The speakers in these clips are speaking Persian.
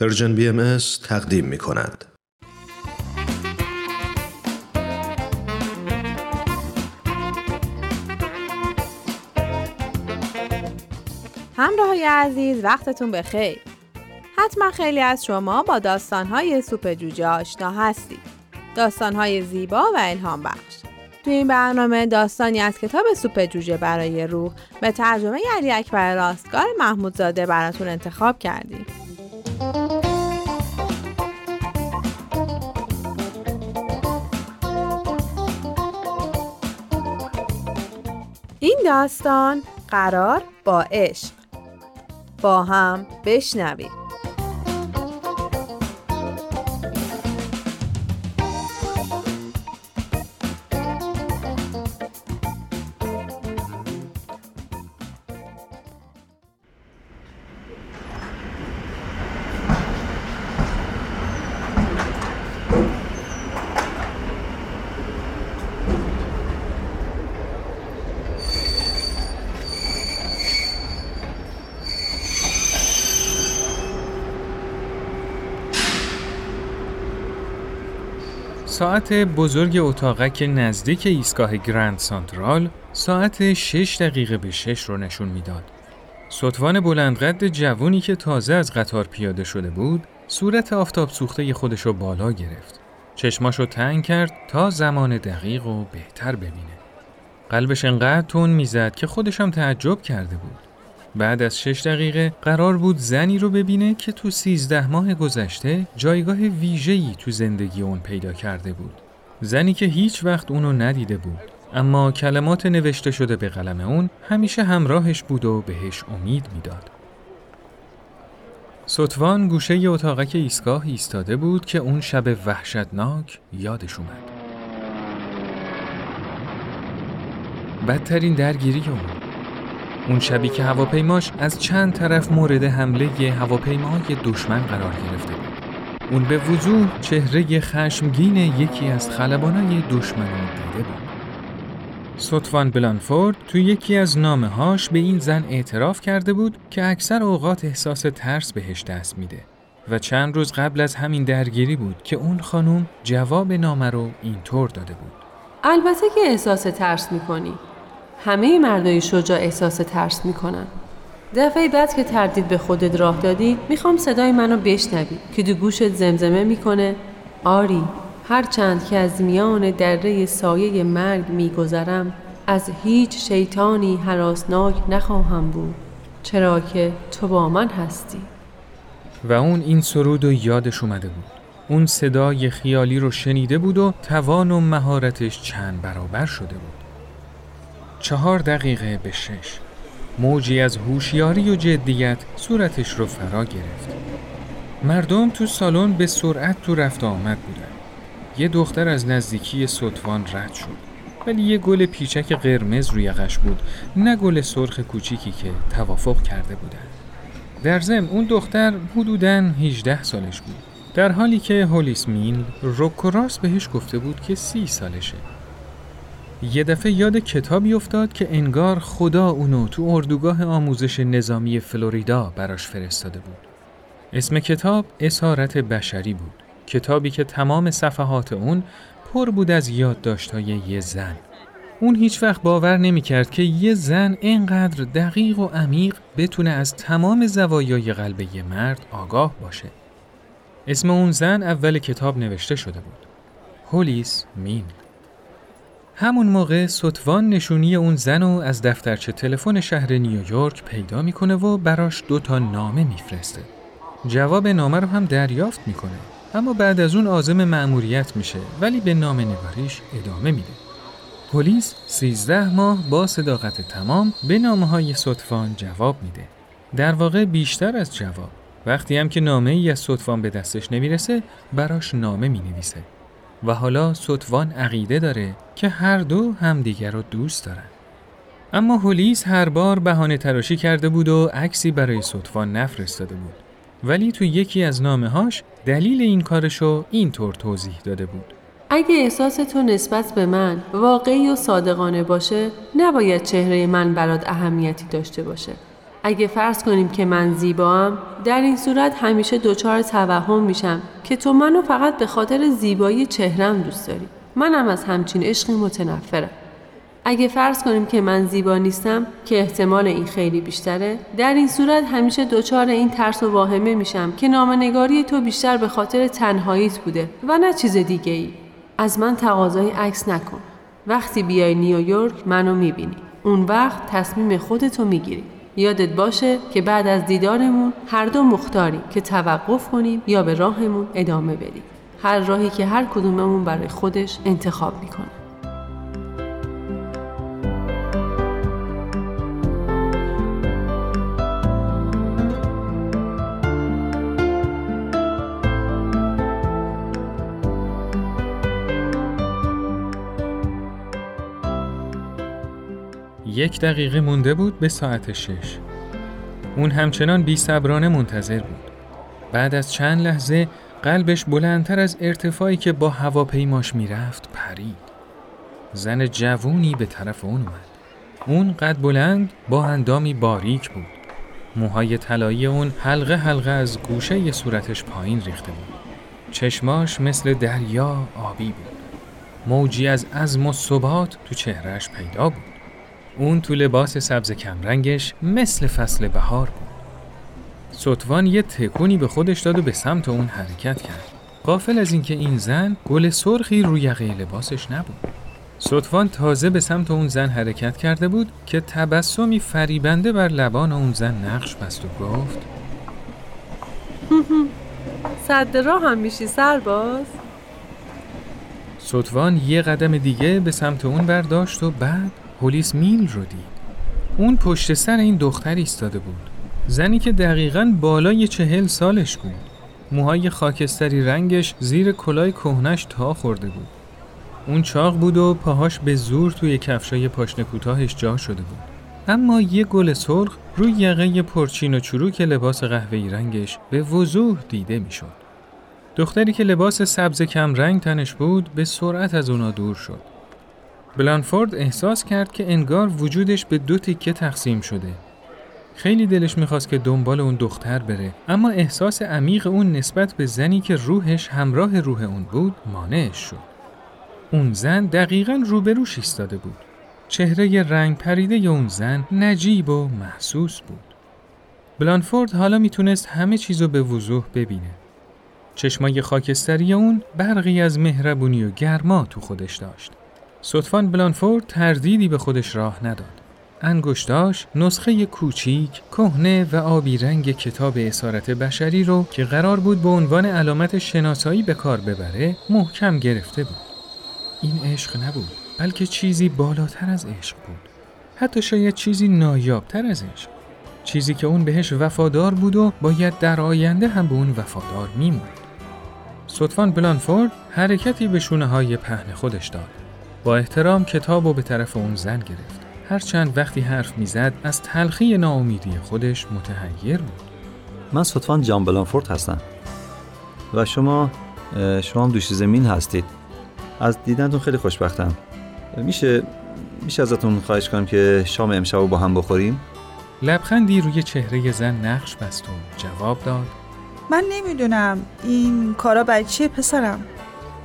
Persian BM تقدیم می کند. همراه عزیز وقتتون بخیر. حتما خیلی از شما با داستانهای سوپ جوجه آشنا هستید. داستانهای زیبا و الهام بخش. تو این برنامه داستانی از کتاب سوپ جوجه برای روح به ترجمه علی اکبر راستگار محمودزاده براتون انتخاب کردیم. این داستان قرار با عشق. با هم بشنویم ساعت بزرگ اتاقک نزدیک ایستگاه گرند سانترال ساعت 6 دقیقه به 6 رو نشون می‌داد. سطوان بلندقد جوونی که تازه از قطار پیاده شده بود، صورت آفتاب سوخته خودش رو بالا گرفت. چشماشو تنگ کرد تا زمان دقیق و بهتر ببینه. قلبش انقدر تون می‌زد که خودشم تعجب کرده بود. بعد از شش دقیقه قرار بود زنی رو ببینه که تو سیزده ماه گذشته جایگاه ویژه‌ای تو زندگی اون پیدا کرده بود. زنی که هیچ وقت اونو ندیده بود. اما کلمات نوشته شده به قلم اون همیشه همراهش بود و بهش امید می‌داد. سطوان گوشه ی اتاقک ایستگاه ایستاده بود که اون شب وحشتناک یادش اومد. بدترین درگیری اون اون شبی که هواپیماش از چند طرف مورد حمله هواپیماهای دشمن قرار گرفته بود. اون به وضوح چهره خشمگین یکی از خلبانای دشمن رو دیده بود. سطفان بلانفورد تو یکی از نامه هاش به این زن اعتراف کرده بود که اکثر اوقات احساس ترس بهش دست میده و چند روز قبل از همین درگیری بود که اون خانم جواب نامه رو اینطور داده بود. البته که احساس ترس می‌کنی همه مردای شجاع احساس ترس می‌کنن. دفعه بعد که تردید به خودت راه دادی می‌خوام صدای منو بشنوی که دو گوشت زمزمه می‌کنه. آری هر چند که از میان دره سایه مرگ میگذرم از هیچ شیطانی حراسناک نخواهم بود. چرا که تو با من هستی. و اون این سرود و یادش اومده بود. اون صدای خیالی رو شنیده بود و توان و مهارتش چند برابر شده بود. چهار دقیقه به شش. موجی از هوشیاری و جدیت صورتش رو فرا گرفت. مردم تو سالن به سرعت تو رفت آمد بودن. یه دختر از نزدیکی سطوان رد شد. ولی یه گل پیچک قرمز روی قش بود. نه گل سرخ کوچیکی که توافق کرده بودن. در زم اون دختر حدوداً 18 سالش بود. در حالی که هولیس میل روکوراس بهش گفته بود که سی سالشه. یه دفعه یاد کتابی افتاد که انگار خدا اونو تو اردوگاه آموزش نظامی فلوریدا براش فرستاده بود. اسم کتاب اسارت بشری بود. کتابی که تمام صفحات اون پر بود از یادداشت‌های یه زن. اون هیچ وقت باور نمی کرد که یه زن اینقدر دقیق و عمیق بتونه از تمام زوایای قلب یه مرد آگاه باشه. اسم اون زن اول کتاب نوشته شده بود. هولیس مین همون موقع سطوان نشونی اون زن رو از دفترچه تلفن شهر نیویورک پیدا می‌کنه و براش دو تا نامه میفرسته. جواب نامه رو هم دریافت می‌کنه. اما بعد از اون عازم مأموریت میشه ولی به نامه نگاریش ادامه میده. پلیس 13 ماه با صداقت تمام به نامه های جواب میده. در واقع بیشتر از جواب. وقتی هم که نامه ای از سطفان به دستش نمی‌رسه براش نامه می‌نویسه. و حالا سطوان عقیده داره که هر دو همدیگر رو دوست دارن. اما هولیس هر بار بهانه تراشی کرده بود و عکسی برای سطوان نفرستاده بود. ولی تو یکی از نامه هاش دلیل این کارشو اینطور توضیح داده بود. اگه احساس تو نسبت به من واقعی و صادقانه باشه نباید چهره من برات اهمیتی داشته باشه. اگه فرض کنیم که من زیبام در این صورت همیشه دچار توهم میشم که تو منو فقط به خاطر زیبایی چهرم دوست داری. منم از همچین عشقی متنفرم. اگه فرض کنیم که من زیبا نیستم که احتمال این خیلی بیشتره در این صورت همیشه دچار این ترس و واهمه میشم که نامنگاری تو بیشتر به خاطر تنهاییت بوده و نه چیز دیگه ای از من تقاضای عکس نکن. وقتی بیای نیویورک منو می‌بینی. اون وقت تصمیم خودتو می‌گیری. یادت باشه که بعد از دیدارمون هر دو مختاری که توقف کنیم یا به راهمون ادامه بدیم. هر راهی که هر کدوممون برای خودش انتخاب می‌کنه یک دقیقه مونده بود به ساعت شش. اون همچنان بی صبرانه منتظر بود. بعد از چند لحظه قلبش بلندتر از ارتفاعی که با هواپیماش می‌رفت پرید. زن جوونی به طرف اون اومد. اون قد بلند با اندامی باریک بود. موهای طلایی اون حلقه حلقه از گوشه صورتش پایین ریخته بود. چشماش مثل دریا آبی بود. موجی از عزم و ثبات تو چهرهش پیدا بود. اون تو لباس سبز کمرنگش مثل فصل بهار بود. سطوان یه تکونی به خودش داد و به سمت اون حرکت کرد. قافل از اینکه این زن گل سرخی روی یقه لباسش نبود. سطوان تازه به سمت اون زن حرکت کرده بود که تبسمی فریبنده بر لبان اون زن نقش بست و گفت صد راه هم میشی سرباز؟ سطوان یه قدم دیگه به سمت اون برداشت و بعد پلیس میل رو دید. اون پشت سر این دختر ایستاده بود. زنی که دقیقا بالای چهل سالش بود. موهای خاکستری رنگش زیر کلای کهنش تا خورده بود. اون چاق بود و پاهاش به زور توی کفشای پاشنه کوتاهش جا شده بود. اما یه گل سرخ روی یقه پرچین و چروک لباس قهوه‌ای رنگش به وضوح دیده می‌شد. دختری که لباس سبز کم رنگ تنش بود به سرعت از اونا دور شد. بلانفورد احساس کرد که انگار وجودش به دو تیکه تقسیم شده. خیلی دلش می‌خواست که دنبال اون دختر بره اما احساس عمیق اون نسبت به زنی که روحش همراه روح اون بود مانعش شد. اون زن دقیقا روبروش ایستاده بود. چهره رنگ پریده اون زن نجیب و محسوس بود. بلانفورد حالا می‌تونست همه چیزو به وضوح ببینه. چشمای خاکستری اون برقی از مهربونی و گرما تو خودش داشت. صدفان بلانفورد تردیدی به خودش راه نداد. انگشتاش نسخه کوچیک، کهنه و آبی رنگ کتاب اسارت بشری رو که قرار بود به عنوان علامت شناسایی به کار ببره محکم گرفته بود. این عشق نبود، بلکه چیزی بالاتر از عشق بود. حتی شاید چیزی نایابتر از عشق. چیزی که اون بهش وفادار بود و باید در آینده هم به اون وفادار میموند. صدفان بلانفورد حرکتی به شونه های پهن خودش داد. با احترام کتاب و به طرف اون زن گرفت. هرچند وقتی حرف می‌زد از تلخی ناامیدی خودش متحیر بود. من صدفان جان بلانفورد هستم. و شما شما هم دوشی زمین هستید. از دیدنتون خیلی خوشبختم. میشه میشه ازتون خواهش کنم که شام امشب رو با هم بخوریم؟ لبخندی روی چهره زن نقش بست و جواب داد. من نمی‌دونم. این کارا برای چیه پسرم؟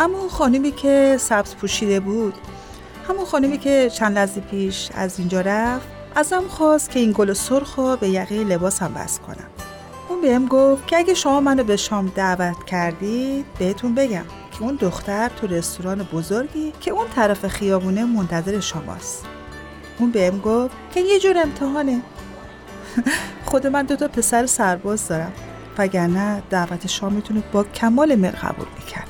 اما خانمی که سبز پوشیده بود همون خانمی که چند لحظه پیش از اینجا رفت ازم خواست که این گل سرخ رو به یقه لباسم بس کنم. اون بهم گفت که اگه شما منو به شام دعوت کردید بهتون بگم که اون دختر تو رستوران بزرگی که اون طرف خیابونه منتظر شماست. اون بهم گفت که یه جور امتحانه. خود من دو تا پسر سرباز دارم وگرنه دعوت شامتون با کمال میل قبول می‌کرد.